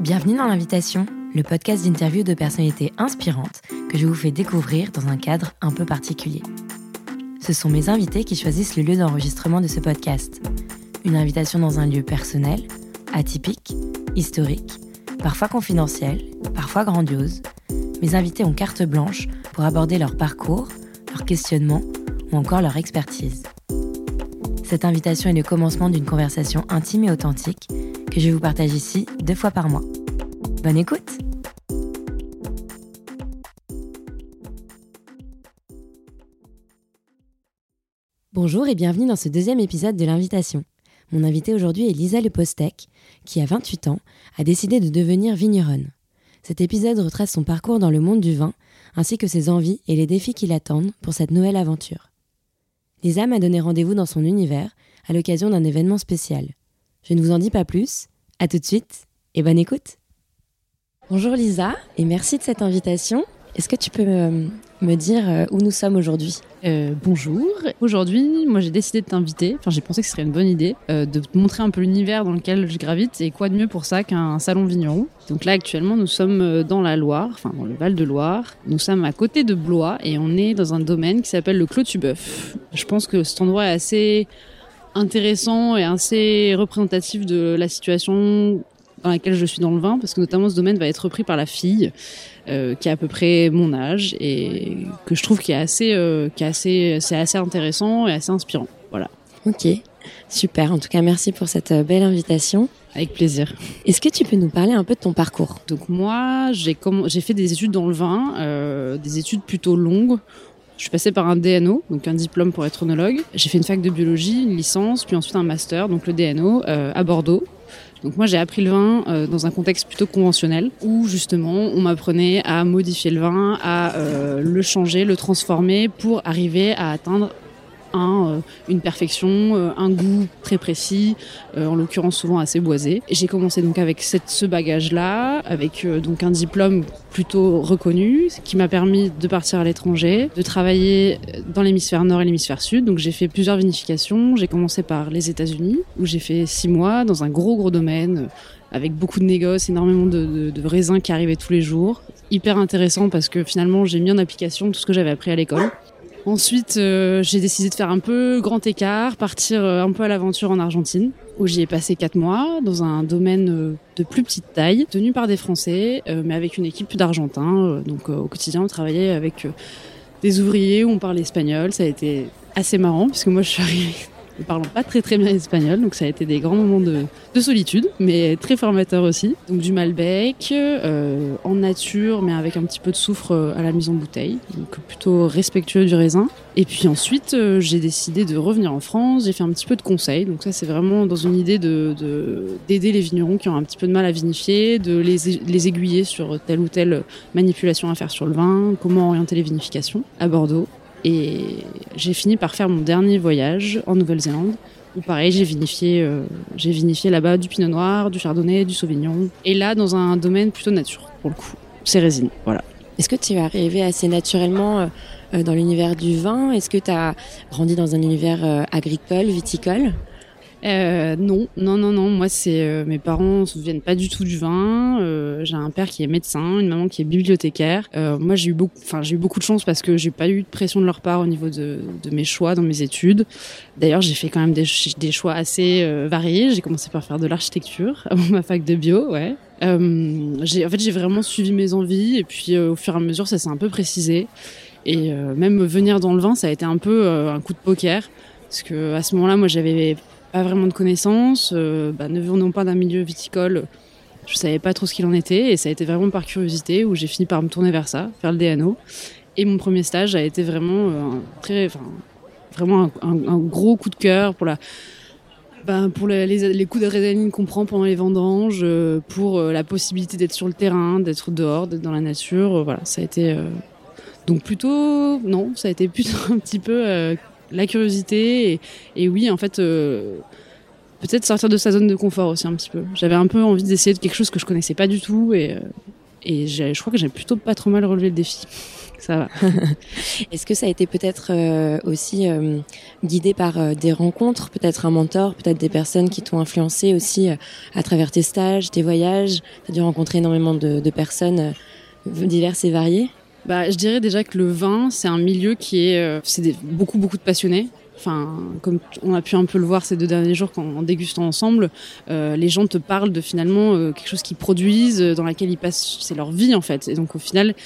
Bienvenue dans l'invitation, le podcast d'interview de personnalités inspirantes que je vous fais découvrir dans un cadre un peu particulier. Ce sont mes invités qui choisissent le lieu d'enregistrement de ce podcast. Une invitation dans un lieu personnel, atypique, historique, parfois confidentiel, parfois grandiose. Mes invités ont carte blanche pour aborder leur parcours, leur questionnement ou encore leur expertise. Cette invitation est le commencement d'une conversation intime et authentique que je vous partage ici deux fois par mois. Bonne écoute Bonjour et bienvenue dans ce deuxième épisode de l'invitation. Mon invité aujourd'hui est Lisa Lepostec, qui à 28 ans a décidé de devenir vigneronne. Cet épisode retrace son parcours dans le monde du vin, ainsi que ses envies et les défis qui l'attendent pour cette nouvelle aventure. Lisa m'a donné rendez-vous dans son univers à l'occasion d'un événement spécial. Je ne vous en dis pas plus, à tout de suite et bonne écoute. Bonjour Lisa et merci de cette invitation. Est-ce que tu peux me, dire euh, où nous sommes aujourd'hui? Euh, Bonjour. Aujourd'hui, moi j'ai décidé de t'inviter. Enfin, j'ai pensé que ce serait une bonne idée euh, de te montrer un peu l'univers dans lequel je gravite et quoi de mieux pour ça qu'un salon vigneron. Donc là, actuellement, nous sommes dans la Loire, enfin dans le Val de Loire. Nous sommes à côté de Blois et on est dans un domaine qui s'appelle le Clos Tubeuf. Je pense que cet endroit est assez intéressant et assez représentatif de la situation dans laquelle je suis dans le vin, parce que notamment ce domaine va être repris par la fille, euh, qui a à peu près mon âge et que je trouve qui est assez, euh, qui est assez, c'est assez intéressant et assez inspirant. Voilà. Ok, super. En tout cas, merci pour cette euh, belle invitation. Avec plaisir. Est-ce que tu peux nous parler un peu de ton parcours? Donc moi, j'ai j'ai fait des études dans le vin, des études plutôt longues je suis passée par un DNO, donc un diplôme pour être onologue. J'ai fait une fac de biologie, une licence, puis ensuite un master, donc le DNO, euh, à Bordeaux. Donc moi j'ai appris le vin euh, dans un contexte plutôt conventionnel où justement on m'apprenait à modifier le vin, à euh, le changer, le transformer pour arriver à atteindre euh, une perfection, euh, un goût très précis, euh, en l'occurrence souvent assez boisé. J'ai commencé donc avec ce bagage-là, avec donc un diplôme plutôt reconnu, qui m'a permis de partir à l'étranger, de travailler dans l'hémisphère nord et l'hémisphère sud. Donc j'ai fait plusieurs vinifications. J'ai commencé par les États-Unis, où j'ai fait six mois dans un gros gros domaine avec beaucoup de négoces, énormément de, raisins qui arrivaient tous les jours. Hyper intéressant parce que finalement j'ai mis en application tout ce que j'avais appris à l'école. Ensuite, euh, j'ai décidé de faire un peu grand écart, partir euh, un peu à l'aventure en Argentine, où j'y ai passé quatre mois dans un domaine euh, de plus petite taille, tenu par des Français, mais avec une équipe d'Argentins. donc au quotidien, on travaillait avec des ouvriers où on parlait espagnol. Ça a été assez marrant, puisque moi je suis arrivée ne parlant pas très très bien espagnol, donc ça a été des grands moments de, de solitude, mais très formateurs aussi. Donc du Malbec, euh, en nature, mais avec un petit peu de soufre euh, à la mise en bouteille, donc plutôt respectueux du raisin. Et puis ensuite, euh, j'ai décidé de revenir en France, j'ai fait un petit peu de conseils, donc ça c'est vraiment dans une idée de d'aider les vignerons qui ont un petit peu de mal à vinifier, de les, les aiguiller sur telle ou telle manipulation à faire sur le vin, comment orienter les vinifications à Bordeaux. Et j'ai fini par faire mon dernier voyage en Nouvelle-Zélande, où pareil, j'ai vinifié, euh, j'ai vinifié là-bas du pinot noir, du chardonnay, du sauvignon. Et là, dans un domaine plutôt nature, pour le coup. C'est résine, voilà. Est-ce que tu es arrivé assez naturellement euh, euh, dans l'univers du vin? Est-ce que tu as grandi dans un univers agricole, viticole? Euh, non, non, non, non. Moi, c'est euh, mes parents ne viennent pas du tout du vin. Euh, j'ai un père qui est médecin, une maman qui est bibliothécaire. Euh, moi, j'ai eu beaucoup, enfin, j'ai eu beaucoup de chance parce que j'ai pas eu de pression de leur part au niveau de, de mes choix dans mes études. D'ailleurs, j'ai fait quand même des, des choix assez euh, variés. J'ai commencé par faire de l'architecture avant ma fac de bio, ouais. j'ai, en fait, j'ai vraiment suivi mes envies et puis au fur et à mesure, ça s'est un peu précisé. Et même venir dans le vin, ça a été un peu un coup de poker parce que à ce moment-là, moi, j'avais pas vraiment de connaissances. Euh, bah, ne venant pas d'un milieu viticole, je savais pas trop ce qu'il en était et ça a été vraiment par curiosité où j'ai fini par me tourner vers ça, faire le DNO. Et mon premier stage a été vraiment euh, un très, vraiment un, gros coup de cœur pour la, ben, pour les, les, coups d'adrénaline qu'on prend pendant les vendanges, euh, pour la possibilité d'être sur le terrain, d'être dehors, d'être dans la nature. voilà, ça a été donc plutôt non, ça a été plutôt un petit peu la curiosité et, oui, en fait, euh, peut-être sortir de sa zone de confort aussi un petit peu. J'avais un peu envie d'essayer de quelque chose que je connaissais pas du tout et, euh, et je crois que j'ai plutôt pas trop mal relevé le défi. Ça va. Est-ce que ça a été peut-être euh, aussi euh, guidé par des rencontres, peut-être un mentor, peut-être des personnes qui t'ont influencé aussi à travers tes stages, tes voyages? Tu as dû rencontrer énormément de, de personnes diverses et variées? Bah, je dirais déjà que le vin, c'est un milieu qui est, c'est beaucoup beaucoup de passionnés. Enfin, comme on a pu un peu le voir ces deux derniers jours quand, en dégustant ensemble, euh, les gens te parlent de finalement euh, quelque chose qu'ils produisent, euh, dans laquelle ils passent, c'est leur vie en fait. Et donc au final,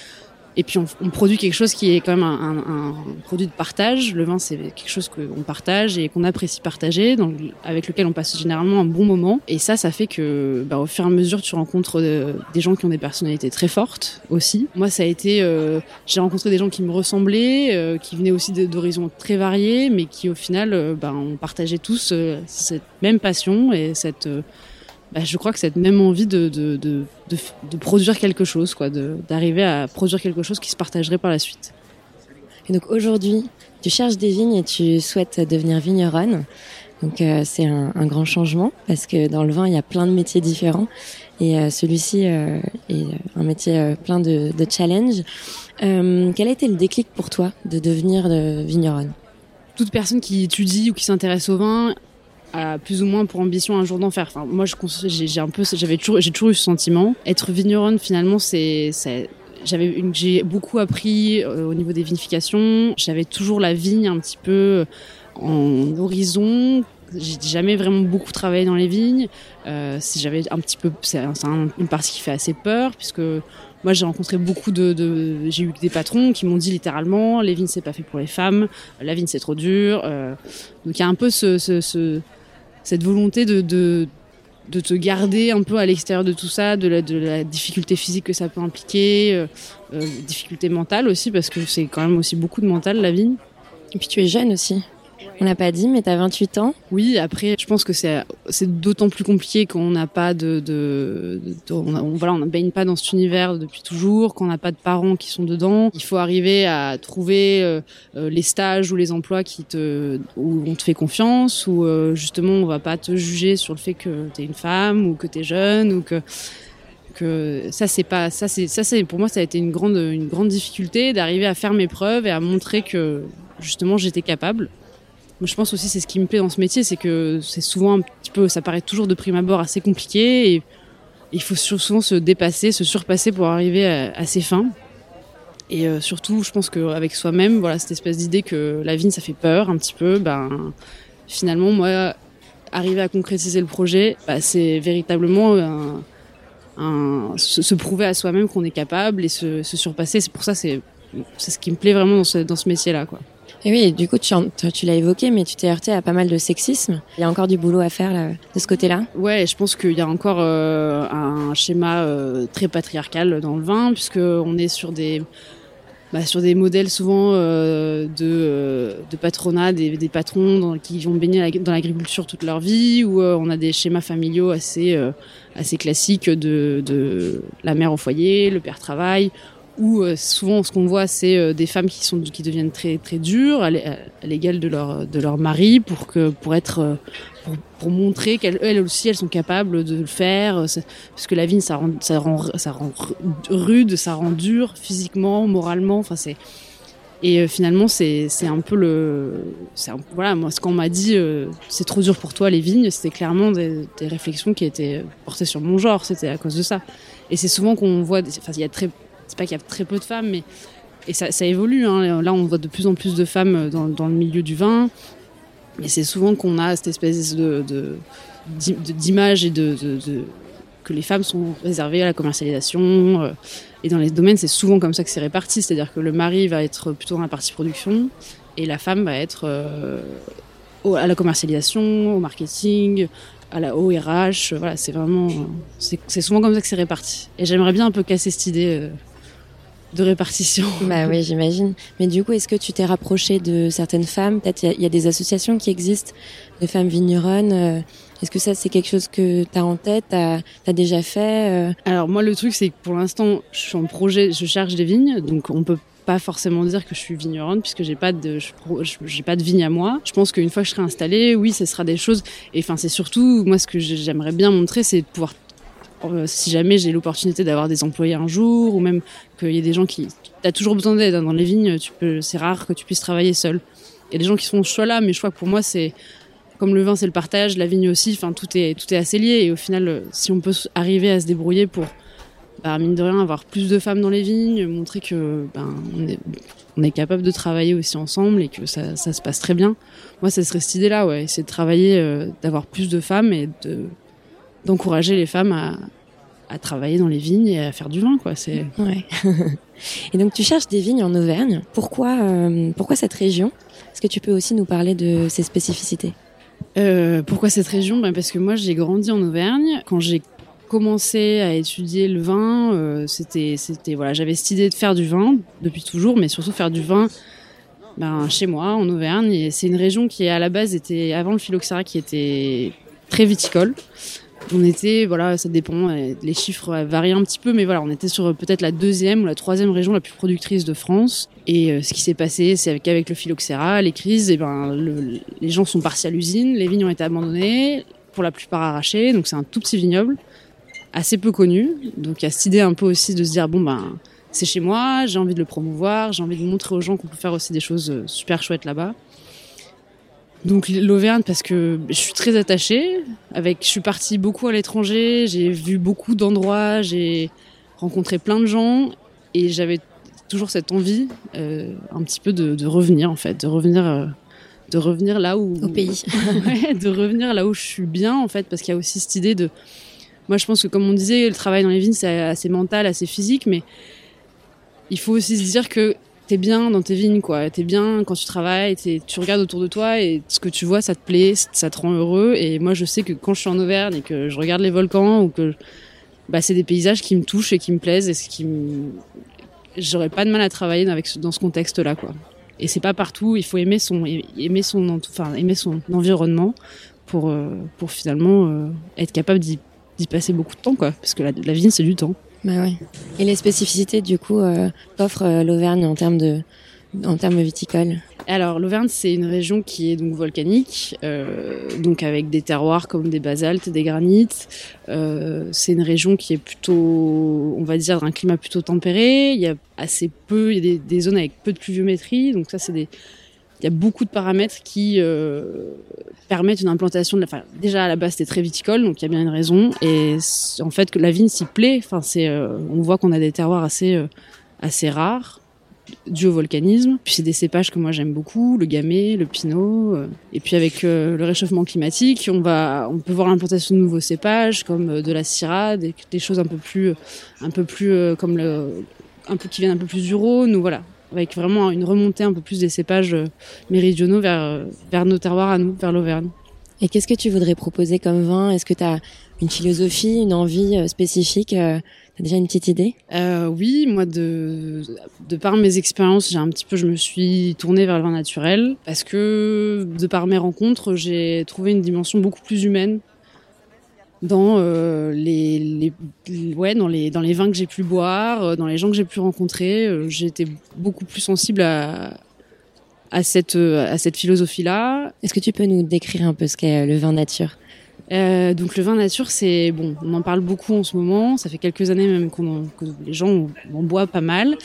et puis on, on, produit quelque chose qui est quand même un, un, un produit de partage. Le vin, c'est quelque chose qu'on partage et qu'on apprécie partager, donc avec lequel on passe généralement un bon moment. Et ça, ça fait que, bah, au fur et à mesure, tu rencontres euh, des gens qui ont des personnalités très fortes aussi. Moi, ça a été, euh, j'ai rencontré des gens qui me ressemblaient, euh, qui venaient aussi d'horizons très variés, mais qui au final, euh, bah, on partageait tous cette même passion et cette bah, je crois que cette même envie de, de, de, de, de produire quelque chose, quoi, d'arriver à produire quelque chose qui se partagerait par la suite. Et donc aujourd'hui, tu cherches des vignes et tu souhaites devenir vigneronne. Donc euh, c'est un, un, grand changement parce que dans le vin, il y a plein de métiers différents et euh, celui-ci euh, est un métier plein de, de challenges. Quel a été le déclic pour toi de devenir de vigneronne? Toute personne qui étudie ou qui s'intéresse au vin plus ou moins pour ambition un jour d'en faire. Enfin, moi, j'ai un peu, j'avais toujours, j'ai toujours eu ce sentiment. Être vigneronne, finalement, c'est, j'avais j'ai beaucoup appris euh, au niveau des vinifications. J'avais toujours la vigne un petit peu en horizon. J'ai jamais vraiment beaucoup travaillé dans les vignes. Euh, j'avais un petit peu, c'est un, une partie qui fait assez peur puisque moi j'ai rencontré beaucoup de, j'ai eu des patrons qui m'ont dit littéralement les vignes c'est pas fait pour les femmes, la vigne c'est trop dur. Euh, donc il y a un peu ce cette volonté de, de, de te garder un peu à l'extérieur de tout ça, de la, difficulté physique que ça peut impliquer, euh, euh, difficulté mentale aussi, parce que c'est quand même aussi beaucoup de mental la vigne. Et puis tu es jeune aussi. On l'a pas dit, mais tu as 28 ans. Oui, après, je pense que c'est c'est d'autant plus compliqué qu'on n'a pas de, de, de on, on, voilà, on ne baigne pas dans cet univers depuis toujours, qu'on n'a pas de parents qui sont dedans. Il faut arriver à trouver euh, les stages ou les emplois qui te où on te fait confiance, où euh, justement on va pas te juger sur le fait que tu es une femme ou que tu es jeune ou que que ça c'est pas ça c'est ça c'est pour moi ça a été une grande une grande difficulté d'arriver à faire mes preuves et à montrer que justement j'étais capable je pense aussi c'est ce qui me plaît dans ce métier, c'est que c'est souvent un petit peu, ça paraît toujours de prime abord assez compliqué et il faut souvent se dépasser, se surpasser pour arriver à, à ses fins. Et euh, surtout, je pense qu'avec soi-même, voilà, cette espèce d'idée que la vigne, ça fait peur un petit peu, ben, finalement, moi, arriver à concrétiser le projet, bah, c'est véritablement se, prouver à soi-même qu'on est capable et se, se surpasser. C'est pour ça, c'est ce qui me plaît vraiment dans ce, dans ce métier-là, quoi. Et oui, du coup, tu, l'as évoqué, mais tu t'es heurté à pas mal de sexisme. Il y a encore du boulot à faire de ce côté-là Ouais, je pense qu'il y a encore euh, un schéma euh, très patriarcal dans le vin, puisque on est sur des bah, modèles souvent euh, de, de patronat, des, patrons qui vont baigner dans l'agriculture toute leur vie, où on a des schémas familiaux assez classiques de, de la mère au foyer, le père travaille, où euh, souvent ce qu'on voit c'est euh, des femmes qui sont qui deviennent très très dures à l'égal de leur de leur mari pour que pour être euh, pour, montrer qu'elles elles aussi elles sont capables de le faire. Parce que la vigne ça rend ça rend ça rend rude ça rend dur physiquement moralement enfin c'est et finalement c'est un peu le c'est voilà moi ce qu'on m'a dit c'est trop dur pour toi les vignes c'était clairement des, des réflexions qui étaient portées sur mon genre c'était à cause de ça. Et c'est souvent qu'on voit enfin il y a très c'est pas qu'il y a très peu de femmes, mais et ça, évolue. Hein. Là, on voit de plus en plus de femmes dans, le milieu du vin, mais c'est souvent qu'on a cette espèce de, d'image et de, que les femmes sont réservées à la commercialisation. Euh, et dans les domaines, c'est souvent comme ça que c'est réparti. C'est-à-dire que le mari va être plutôt dans la partie production et la femme va être euh, à la commercialisation, au marketing, à la ORH. Voilà, c'est vraiment, c'est souvent comme ça que c'est réparti. Et j'aimerais bien un peu casser cette idée. Euh, de répartition. Bah oui, j'imagine. Mais du coup, est-ce que tu t'es rapproché de certaines femmes? Peut-être il y, y, a des associations qui existent de femmes vigneronnes. Euh, est-ce que ça, c'est quelque chose que tu as en tête, tu as, déjà fait euh? Alors moi, le truc, c'est que pour l'instant, je suis en projet, je cherche des vignes, donc on peut pas forcément dire que je suis vigneronne puisque j'ai pas de j'ai pas de vigne à moi. Je pense qu'une fois que je serai installée, oui, ce sera des choses. Et enfin, c'est surtout moi ce que j'aimerais bien montrer, c'est de pouvoir si jamais j'ai l'opportunité d'avoir des employés un jour, ou même qu'il y ait des gens qui, t'as toujours besoin d'aide hein. dans les vignes. Tu peux, c'est rare que tu puisses travailler seul. Il y a des gens qui font ce choix-là, mais je crois que pour moi c'est comme le vin, c'est le partage, la vigne aussi. Enfin, tout est tout est assez lié. Et au final, euh, si on peut arriver à se débrouiller pour bah, mine de rien, avoir plus de femmes dans les vignes, montrer que ben, on, est, capable de travailler aussi ensemble et que ça, ça se passe très bien. Moi, ça serait cette idée-là, ouais, c'est de travailler, euh, d'avoir plus de femmes et de d'encourager les femmes à, à travailler dans les vignes et à faire du vin, quoi. C'est. Ouais. et donc, tu cherches des vignes en Auvergne. Pourquoi, euh, pourquoi cette région? Est-ce que tu peux aussi nous parler de ses spécificités? Euh, pourquoi cette région? Ben Parce que moi j'ai grandi en Auvergne. Quand j'ai commencé à étudier le vin, euh, c'était, c'était voilà, j'avais cette idée de faire du vin depuis toujours, mais surtout faire du vin ben, chez moi en Auvergne. Et c'est une région qui à la base était avant le phylloxéra qui était très viticole. On était, voilà, ça dépend, euh, les chiffres varient un petit peu, mais voilà, on était sur peut-être la deuxième ou la troisième région la plus productrice de France. Et euh, ce qui s'est passé, c'est qu'avec le phylloxéra, les crises, et eh ben, le, les gens sont partis à l'usine, les vignes ont été abandonnées, pour la plupart arrachées, donc c'est un tout petit vignoble assez peu connu. Donc il y a cette idée un peu aussi de se dire bon ben c'est chez moi, j'ai envie de le promouvoir, j'ai envie de montrer aux gens qu'on peut faire aussi des choses euh, super chouettes là-bas. Donc l'Auvergne parce que je suis très attachée. Avec, je suis partie beaucoup à l'étranger, j'ai vu beaucoup d'endroits, j'ai rencontré plein de gens. Et j'avais toujours cette envie, euh, un petit peu de, de, revenir en fait, de revenir, euh, de revenir là où au pays, ouais, de revenir là où je suis bien en fait, parce qu'il y a aussi cette idée de moi, je pense que, comme on disait, le travail dans les vignes, c'est assez mental, assez physique, mais il faut aussi se dire que t'es bien dans tes vignes, quoi. T'es bien quand tu travailles, tu regardes autour de toi et ce que tu vois, ça te plaît, ça te rend heureux. Et moi, je sais que quand je suis en Auvergne et que je regarde les volcans ou que, bah, c'est des paysages qui me touchent et qui me plaisent et ce qui j'aurais pas de mal à travailler avec, dans ce contexte-là, quoi. Et c'est pas partout. Il faut aimer son, aimer son, enfin, aimer son environnement pour, euh, pour finalement euh, être capable d'y d'y passer beaucoup de temps, quoi. Parce que la, la vigne, c'est du temps. Bah ouais. Et les spécificités, du coup, euh, qu'offre euh, l'Auvergne en termes de, en termes viticoles? Alors l'Auvergne, c'est une région qui est donc volcanique, euh, donc avec des terroirs comme des basaltes, des granites. Euh, c'est une région qui est plutôt, on va dire, un climat plutôt tempéré. Il y a assez peu, il y a des, des zones avec peu de pluviométrie, donc ça c'est des il y a beaucoup de paramètres qui euh, permettent une implantation de la. Déjà à la base c'était très viticole, donc il y a bien une raison. Et en fait que la vigne s'y plaît. Euh, on voit qu'on a des terroirs assez euh, rares dû au volcanisme. Puis c'est des cépages que moi j'aime beaucoup, le gamay, le pinot. Et puis avec le réchauffement climatique, on peut voir l'implantation de nouveaux cépages comme de la syrah, des, des, choses un peu plus, un qui viennent un peu plus du Rhône. Voilà, avec vraiment une remontée un peu plus des cépages euh, méridionaux vers, euh, vers nos terroirs à nous, vers l'Auvergne. Et qu'est-ce que tu voudrais proposer comme vin? Est-ce que tu as une philosophie, une envie euh, spécifique T'as déjà une petite idée? Euh, Oui, moi, de, de par mes expériences, j'ai un petit peu, je me suis tournée vers le vin naturel. Parce que de par mes rencontres, j'ai trouvé une dimension beaucoup plus humaine dans euh, les, les, ouais dans les dans les vins que j'ai pu boire, euh, dans les gens que j'ai pu rencontrer, euh, j'ai été beaucoup plus sensible à à cette à cette philosophie là. Est-ce que tu peux nous décrire un peu ce qu'est le vin nature? Euh, donc le vin nature, c'est bon, on en parle beaucoup en ce moment. Ça fait quelques années même qu'on que les gens en boivent pas mal.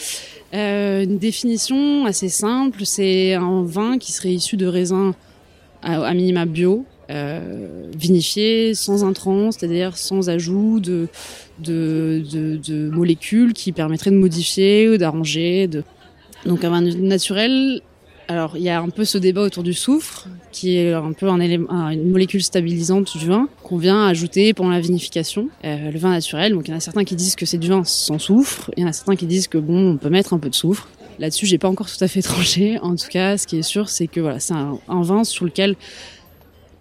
Euh, une définition assez simple, c'est un vin qui serait issu de raisins à, à minima bio, euh, vinifié sans intrants, c'est-à-dire sans ajout de, molécules qui permettraient de modifier ou d'arranger. De... Donc un vin naturel, alors il y a un peu ce débat autour du soufre, qui est un peu une molécule stabilisante du vin qu'on vient ajouter pendant la vinification. Euh, le vin naturel, donc il y en a certains qui disent que c'est du vin sans soufre, il y en a certains qui disent que bon, on peut mettre un peu de soufre. Là-dessus, j'ai pas encore tout à fait tranché. En tout cas, ce qui est sûr, c'est que voilà, c'est un, un vin sur lequel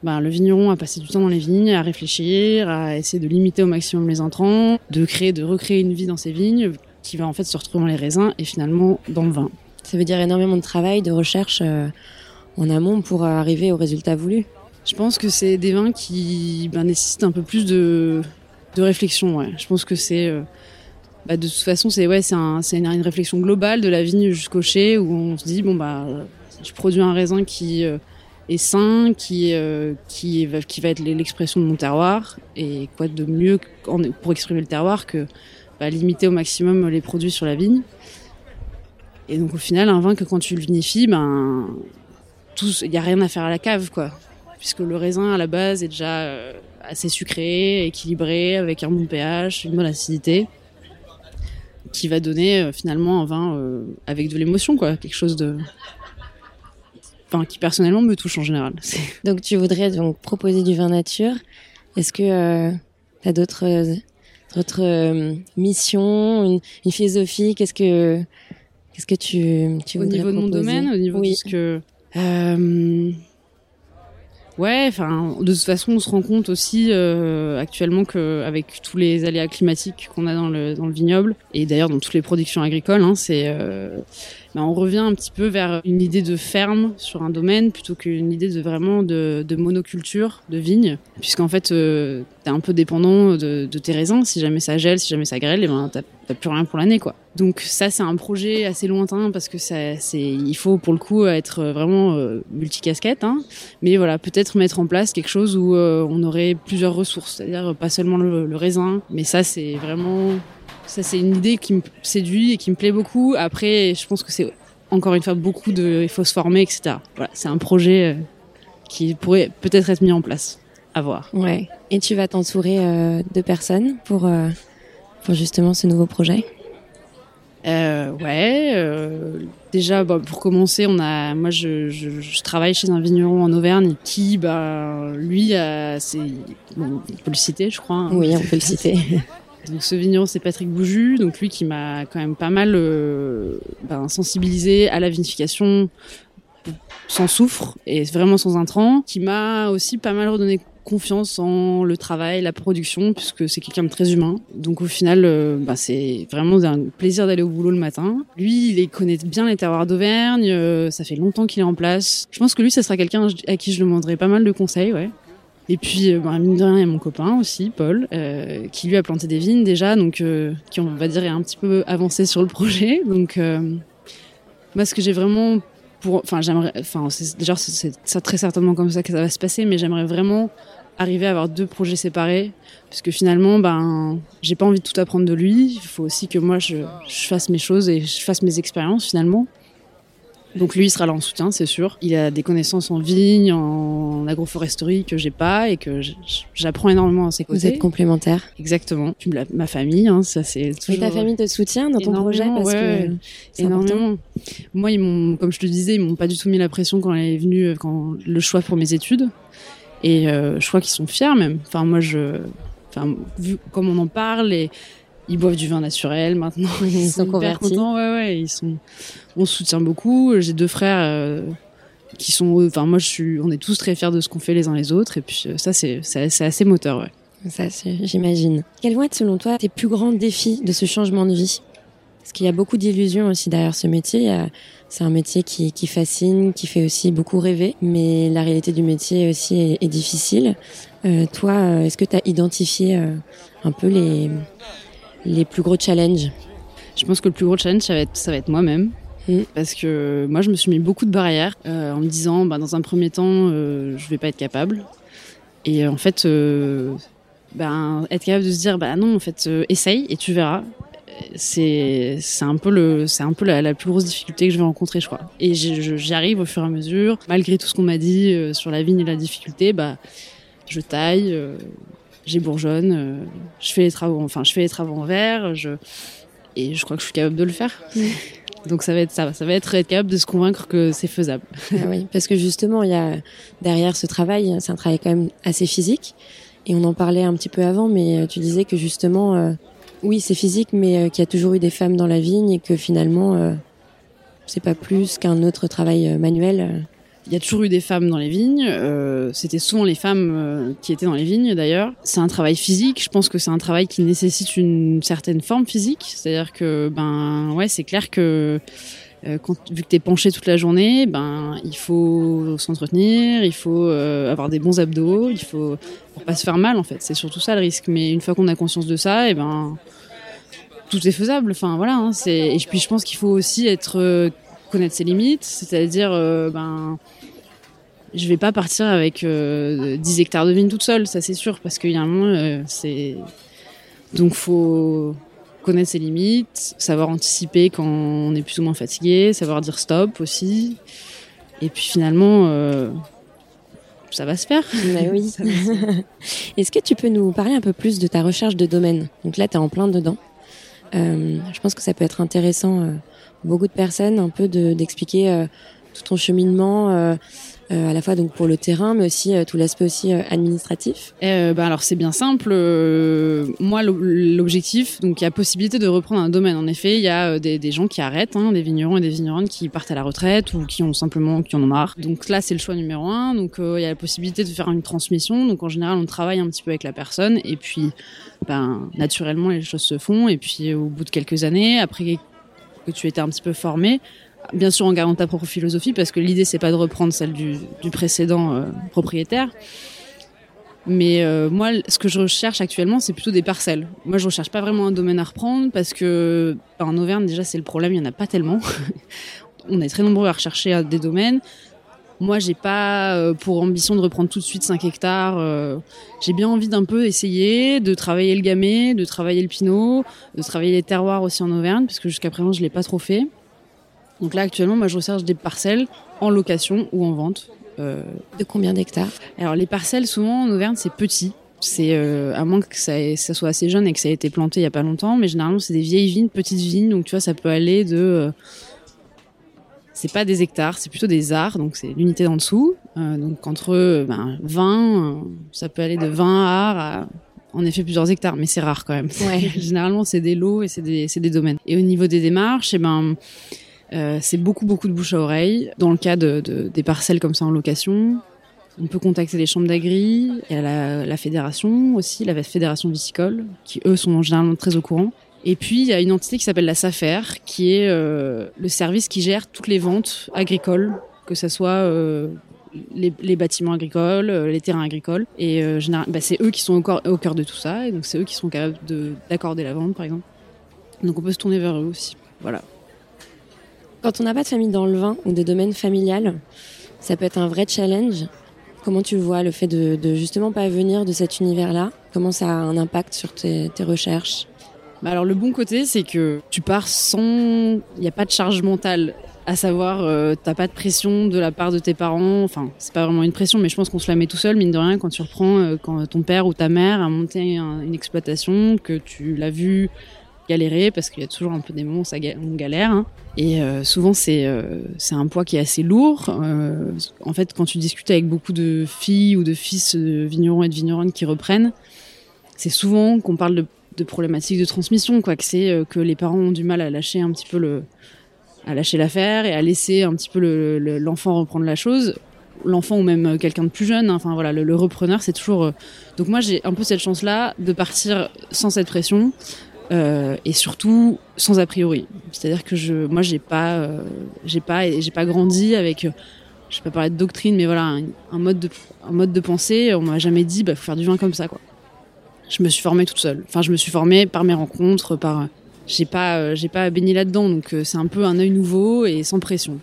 ben, le vigneron a passé du temps dans les vignes, à réfléchir, à essayer de limiter au maximum les intrants, de créer, de recréer une vie dans ses vignes qui va en fait se retrouver dans les raisins et finalement dans le vin. Ça veut dire énormément de travail, de recherche euh, en amont pour arriver au résultat voulu. Je pense que c'est des vins qui ben, nécessitent un peu plus de, de réflexion. Ouais. Je pense que c'est euh, bah, de toute façon c'est ouais c'est un, une, une réflexion globale de la vigne jusqu'au chai où on se dit bon bah je produis un raisin qui euh, et sain, qui euh, qui va qui va être l'expression de mon terroir. Et quoi de mieux pour exprimer le terroir que bah, limiter au maximum les produits sur la vigne. Et donc au final, un vin que quand tu le vinifies, ben il y a rien à faire à la cave, quoi, puisque le raisin à la base est déjà euh, assez sucré, équilibré, avec un bon pH, une bonne acidité, qui va donner euh, finalement un vin avec de l'émotion, quoi, quelque chose de enfin qui personnellement me touche en général. Donc tu voudrais donc proposer du vin nature. Est-ce que tu as d'autres d'autres missions, une, philosophie? Qu'est-ce que qu'est-ce que tu tu au niveau de mon domaine, au niveau de ce que euh, Ouais, enfin, de toute façon, on se rend compte aussi euh, actuellement qu'avec tous les aléas climatiques qu'on a dans le, dans le vignoble, et d'ailleurs dans toutes les productions agricoles, hein, c'est, euh, ben, on revient un petit peu vers une idée de ferme sur un domaine plutôt qu'une idée de vraiment de, monoculture, de vigne, puisqu'en fait, euh, t'es un peu dépendant de, tes raisins. Si jamais ça gèle, si jamais ça grêle, et eh ben t'as plus rien pour l'année, quoi. Donc ça, c'est un projet assez lointain parce que ça, c'est, il faut pour le coup être vraiment euh, multicasquette. Hein. Mais voilà, peut-être mettre en place quelque chose où euh, on aurait plusieurs ressources, c'est-à-dire pas seulement le, le raisin, mais ça, c'est vraiment ça, c'est une idée qui me séduit et qui me plaît beaucoup. Après, je pense que c'est encore une fois beaucoup de. Il faut se former, etc. Voilà, c'est un projet euh, qui pourrait peut-être être mis en place. À voir. Ouais. Et tu vas t'entourer euh, de personnes pour, euh, pour justement ce nouveau projet? Euh, ouais, déjà bah, pour commencer, on a, moi je, je, je, travaille chez un vigneron en Auvergne qui, bah, lui, c'est, bon, on peut le citer, je crois. Hein. Oui, on peut le citer. Donc ce vigneron c'est Patrick Bouju, donc lui qui m'a quand même pas mal euh, ben, sensibilisé à la vinification sans soufre et vraiment sans intrants, qui m'a aussi pas mal redonné confiance en le travail, la production, puisque c'est quelqu'un de très humain. Donc au final, euh, bah, c'est vraiment un plaisir d'aller au boulot le matin. Lui, il connaît bien les terroirs d'Auvergne, euh, ça fait longtemps qu'il est en place. Je pense que lui, ça sera quelqu'un à qui je demanderai pas mal de conseils, ouais. Et puis, euh, bah, mine de rien, il y a mon copain aussi, Paul, euh, qui lui a planté des vignes déjà, donc euh, qui, on va dire, est un petit peu avancé sur le projet. Donc, euh, moi, ce que j'ai vraiment pour, enfin, j'aimerais, enfin, déjà, c'est très certainement comme ça que ça va se passer, mais j'aimerais vraiment arriver à avoir deux projets séparés, parce que finalement, ben, j'ai pas envie de tout apprendre de lui. Il faut aussi que moi, je fasse mes choses et je fasse mes expériences finalement. Donc lui, il sera là en soutien, c'est sûr. Il a des connaissances en vigne, en agroforesterie que j'ai pas et que j'apprends énormément à ses côtés. Vous êtes complémentaires. Exactement. Puis ma famille, hein, ça c'est toujours. Et ta famille te soutient dans ton projet parce ouais, que énormément. Moi, ils m'ont, comme je te disais, ils m'ont pas du tout mis la pression quand elle est venue, quand le choix pour mes études. Et euh, je crois qu'ils sont fiers même. Enfin, moi, je, enfin, vu comme on en parle et ils boivent du vin naturel maintenant. Ils, sont convertis. Ouais, ouais, ils sont. On se soutient beaucoup. J'ai deux frères euh, qui sont. Enfin, moi, je suis. On est tous très fiers de ce qu'on fait les uns les autres. Et puis euh, ça, c'est c'est assez moteur, ouais. Ça, j'imagine. Quels vont être, selon toi, tes plus grands défis de ce changement de vie? Parce qu'il y a beaucoup d'illusions aussi derrière ce métier. C'est un métier qui, qui, fascine, qui fait aussi beaucoup rêver, mais la réalité du métier aussi est, est difficile. Euh, toi, euh, est-ce que tu as identifié euh, un peu les, les plus gros challenges Je pense que le plus gros challenge, ça va être, ça va être moi-même. Mm. Parce que moi, je me suis mis beaucoup de barrières euh, en me disant, bah, dans un premier temps, euh, je vais pas être capable. Et euh, en fait, euh, ben, être capable de se dire, bah non, en fait, essaye et tu verras. C'est un peu le un peu la, la, plus grosse difficulté que je vais rencontrer, je crois. Et j'y arrive au fur et à mesure, malgré tout ce qu'on m'a dit sur la vigne et la difficulté, bah je taille, j'ai bourgeonne, euh, je fais les travaux, enfin je fais les travaux en verre, je et je crois que je suis capable de le faire. Donc ça va être ça, ça va être être capable de se convaincre que c'est faisable. Ah oui, parce que justement il y a derrière ce travail, c'est un travail quand même assez physique et on en parlait un petit peu avant, mais euh, tu disais que justement euh, oui c'est physique, mais euh, qu'il y a toujours eu des femmes dans la vigne et que finalement euh, c'est pas plus qu'un autre travail manuel il y a toujours eu des femmes dans les vignes. Euh, C'était souvent les femmes euh, qui étaient dans les vignes d'ailleurs. C'est un travail physique. Je pense que c'est un travail qui nécessite une certaine forme physique. C'est-à-dire que ben ouais, c'est clair que euh, vu que t'es penché toute la journée, ben il faut s'entretenir, il faut avoir des bons abdos, il faut pour pas se faire mal en fait. C'est surtout ça le risque. Mais une fois qu'on a conscience de ça, et ben tout est faisable. Enfin voilà. Hein, et puis je pense qu'il faut aussi connaître ses limites, c'est-à-dire ben je vais pas partir avec 10 hectares de vignes toute seule, ça c'est sûr, parce qu'il y a un moment, c'est donc faut connaître ses limites, savoir anticiper quand on est plus ou moins fatigué, savoir dire stop aussi. Et puis finalement, euh, ça va se faire. Mais oui. Est-ce que tu peux nous parler un peu plus de ta recherche de domaine? Donc là, tu es en plein dedans. Euh, je pense que ça peut être intéressant, euh, beaucoup de personnes, un peu d'expliquer tout ton cheminement euh, à la fois donc pour le terrain, mais aussi euh, tout l'aspect aussi euh, administratif bah alors c'est bien simple. moi, l'objectif, donc il y a possibilité de reprendre un domaine. En effet, il y a des, des gens qui arrêtent, hein, des vignerons et des vigneronnes qui partent à la retraite ou qui ont simplement qui en ont marre. Donc là, c'est le choix numéro un. Donc il y a la possibilité de faire une transmission. Donc en général, on travaille un petit peu avec la personne et puis ben naturellement les choses se font. Et puis au bout de quelques années, après que tu étais un petit peu formé, bien sûr en gardant ta propre philosophie parce que l'idée c'est pas de reprendre celle du, précédent euh, propriétaire. Mais euh, moi, ce que je recherche actuellement, c'est plutôt des parcelles. Moi, je recherche pas vraiment un domaine à reprendre parce que en Auvergne, déjà, c'est le problème, il y en a pas tellement. On est très nombreux à rechercher euh, des domaines. Moi, j'ai pas pour ambition de reprendre tout de suite 5 hectares. j'ai bien envie d'un peu essayer de travailler le gamay, de travailler le pinot, de travailler les terroirs aussi en Auvergne, parce que jusqu'à présent, je l'ai pas trop fait. Donc là, actuellement, moi, je recherche des parcelles en location ou en vente. Euh, de combien d'hectares Alors, les parcelles, souvent, en Auvergne, c'est petit. C'est euh, à moins que ça, ça, soit assez jeune et que ça ait été planté il y a pas longtemps, mais généralement c'est des vieilles vignes, petites vignes, donc tu vois ça peut aller de euh, c'est pas des hectares, c'est plutôt des arts, donc c'est l'unité d'en dessous. Euh, donc entre ben, 20, ça peut aller de 20 arts à en effet plusieurs hectares, mais c'est rare quand même. Ouais. Généralement c'est des lots et c'est des, des domaines. Et au niveau des démarches, eh ben euh, c'est beaucoup beaucoup de bouche à oreille. Dans le cas de, des parcelles comme ça en location, on peut contacter les chambres d'agri, la, fédération aussi, la fédération viticole, qui eux sont généralement très au courant. Et puis il y a une entité qui s'appelle la SAFER, qui est euh, le service qui gère toutes les ventes agricoles, que ce soit euh, les, bâtiments agricoles, les terrains agricoles. Et bah, c'est eux qui sont au, au, cœur de tout ça, et donc c'est eux qui sont capables d'accorder la vente, par exemple. Donc on peut se tourner vers eux aussi. Voilà. Quand on n'a pas de famille dans le vin ou de domaine familial, ça peut être un vrai challenge. Comment tu vois le fait de, justement pas venir de cet univers-là? Comment ça a un impact sur tes, recherches? Bah alors le bon côté, c'est que tu pars sans, il n'y a pas de charge mentale. À savoir euh, t'as pas de pression de la part de tes parents. Enfin c'est pas vraiment une pression mais je pense qu'on se la met tout seul mine de rien quand tu reprends euh, quand ton père ou ta mère a monté une exploitation que tu l'as vu galérer parce qu'il y a toujours un peu des moments où on galère. Hein. Et euh, souvent, c'est euh, c'est un poids qui est assez lourd. Euh, en fait, quand tu discutes avec beaucoup de filles ou de fils de vignerons et de vigneronnes qui reprennent, c'est souvent qu'on parle de, problématiques de transmission, quoi. Que c'est que les parents ont du mal à lâcher un petit peu le à lâcher l'affaire et à laisser un petit peu l'enfant le, reprendre la chose l'enfant ou même quelqu'un de plus jeune. Hein. Enfin voilà, le repreneur, c'est toujours. Donc moi, j'ai un peu cette chance-là de partir sans cette pression, euh, et surtout sans a priori. C'est-à-dire que je, moi, j'ai pas, euh, j'ai pas, j'ai pas grandi avec, euh, je vais pas parler de doctrine, mais voilà, un, mode de, un mode de pensée. On m'a jamais dit, bah, faut faire du vin comme ça, quoi. Je me suis formée toute seule. Enfin, je me suis formée par mes rencontres, par, j'ai pas, j'ai pas baigné là-dedans, donc c'est un peu un œil nouveau et sans pression.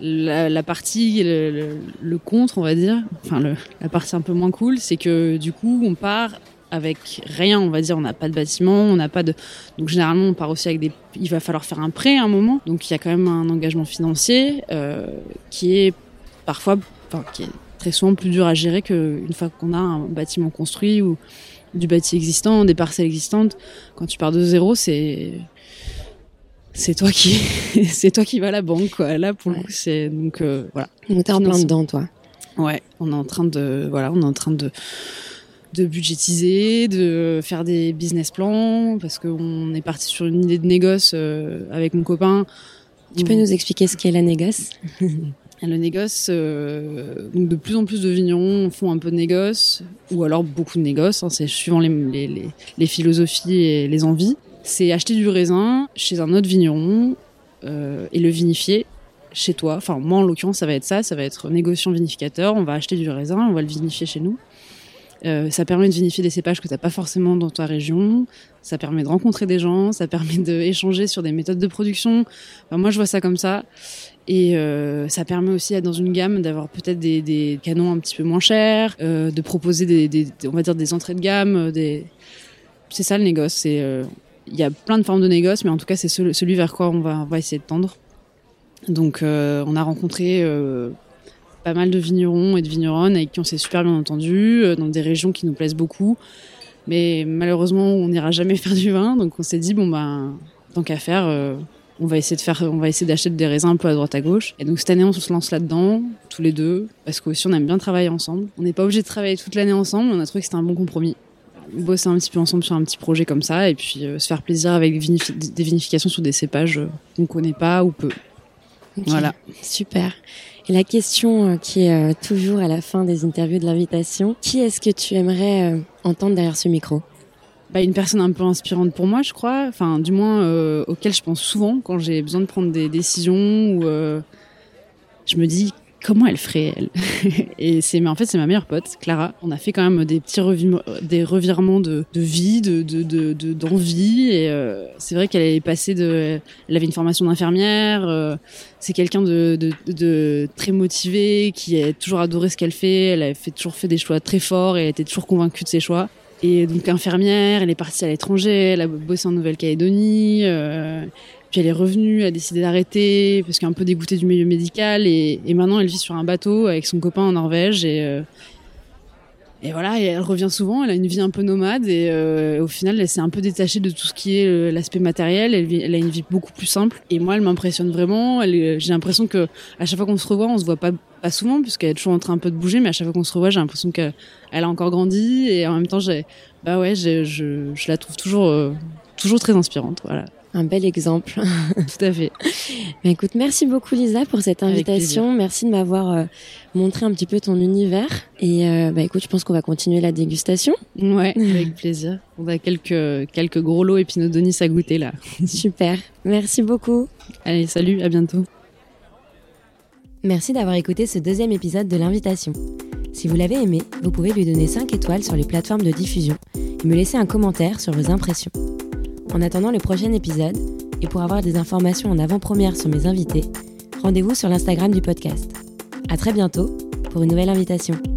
La, partie, le, contre, on va dire, enfin la partie un peu moins cool, c'est que du coup, on part avec rien, on va dire, on n'a pas de bâtiment, on n'a pas de. Donc généralement, on part aussi avec des. Il va falloir faire un prêt à un moment, donc il y a quand même un engagement financier euh, qui est parfois, enfin, qui est très souvent plus dur à gérer qu'une fois qu'on a un bâtiment construit ou du bâti existant, des parcelles existantes. Quand tu pars de zéro, c'est c'est toi qui c'est toi qui vas à la banque quoi. Là pour le coup c'est donc euh, voilà. On est en plein dedans toi. Ouais, on est en train de voilà, on est en train de de budgétiser, de faire des business plans, parce qu'on est parti sur une idée de négoce euh, avec mon copain. Tu peux nous expliquer ce qu'est la négoce? Le négoce, euh, donc de plus en plus de vignerons font un peu de négoce, ou alors beaucoup de négoce, hein, c'est suivant les, les, les, philosophies et les envies. C'est acheter du raisin chez un autre vigneron euh, et le vinifier chez toi. Enfin, moi en l'occurrence, ça va être ça, ça va être négociant vinificateur. On va acheter du raisin, on va le vinifier chez nous Euh, ça permet de vinifier des cépages que tu n'as pas forcément dans ta région. Ça permet de rencontrer des gens. Ça permet d'échanger sur des méthodes de production. moi, je vois ça comme ça. Et euh, ça permet aussi dans une gamme d'avoir peut-être des, canons un petit peu moins chers, euh, de proposer des, on va dire des entrées de gamme. C'est ça le négoce. Il y a plein de formes de négoce, mais en tout cas c'est celui vers quoi on va, essayer de tendre. Donc on a rencontré pas mal de vignerons et de vigneronnes avec qui on s'est super bien entendu, euh, dans des régions qui nous plaisent beaucoup. Mais malheureusement, on n'ira jamais faire du vin, donc on s'est dit bon ben tant qu'à faire, on va essayer de faire, on va essayer d'acheter des raisins un peu à droite à gauche. Et donc cette année, on se lance là-dedans, tous les deux, parce qu'aussi on aime bien travailler ensemble. On n'est pas obligé de travailler toute l'année ensemble, on a trouvé que c'était un bon compromis. Bosser un petit peu ensemble sur un petit projet comme ça, et puis se faire plaisir avec des vinifications sur des cépages qu'on connaît pas ou peu. Voilà. Super. La question euh, qui est euh, toujours à la fin des interviews de l'invitation, qui est-ce que tu aimerais euh, entendre derrière ce micro? Bah, une personne un peu inspirante pour moi, je crois. Enfin, du moins, auquel je pense souvent quand j'ai besoin de prendre des décisions ou je me dis comment elle ferait elle Et c'est, en fait, c'est ma meilleure pote, Clara. On a fait quand même des petits des revirements de, de vie, de, de, de, d'envie. Et euh, c'est vrai qu'elle est passée de, elle avait une formation d'infirmière. Euh, c'est quelqu'un de, de, très motivé, qui a toujours adoré ce qu'elle fait. Elle a toujours fait des choix très forts et elle était toujours convaincue de ses choix. Et donc infirmière, elle est partie à l'étranger, elle a bossé en Nouvelle-Calédonie. Euh, puis elle est revenue, elle a décidé d'arrêter parce qu'elle est un peu dégoûtée du milieu médical et, maintenant elle vit sur un bateau avec son copain en Norvège et euh, et voilà, et elle revient souvent, elle a une vie un peu nomade et euh, au final, elle s'est un peu détachée de tout ce qui est euh, l'aspect matériel. Elle, a une vie beaucoup plus simple. Et moi, elle m'impressionne vraiment. J'ai l'impression que à chaque fois qu'on se revoit, on se voit pas pas souvent puisqu'elle est toujours en train un peu de bouger, mais à chaque fois qu'on se revoit, j'ai l'impression qu'elle a encore grandi et en même temps, bah ouais, je, je la trouve toujours toujours très inspirante. Voilà. Un bel exemple. Tout à fait. Mais écoute, merci beaucoup Lisa pour cette invitation. Merci de m'avoir euh, montré un petit peu ton univers. Et euh, bah écoute, je pense qu'on va continuer la dégustation. Ouais, avec plaisir. On a quelques quelques gros lots épinodonis à goûter là. Super. Merci beaucoup. Allez, salut, à bientôt. Merci d'avoir écouté ce deuxième épisode de l'invitation. Si vous l'avez aimé, vous pouvez lui donner 5 étoiles sur les plateformes de diffusion et me laisser un commentaire sur vos impressions. En attendant le prochain épisode, et pour avoir des informations en avant-première sur mes invités, rendez-vous sur l'Instagram du podcast. À très bientôt pour une nouvelle invitation.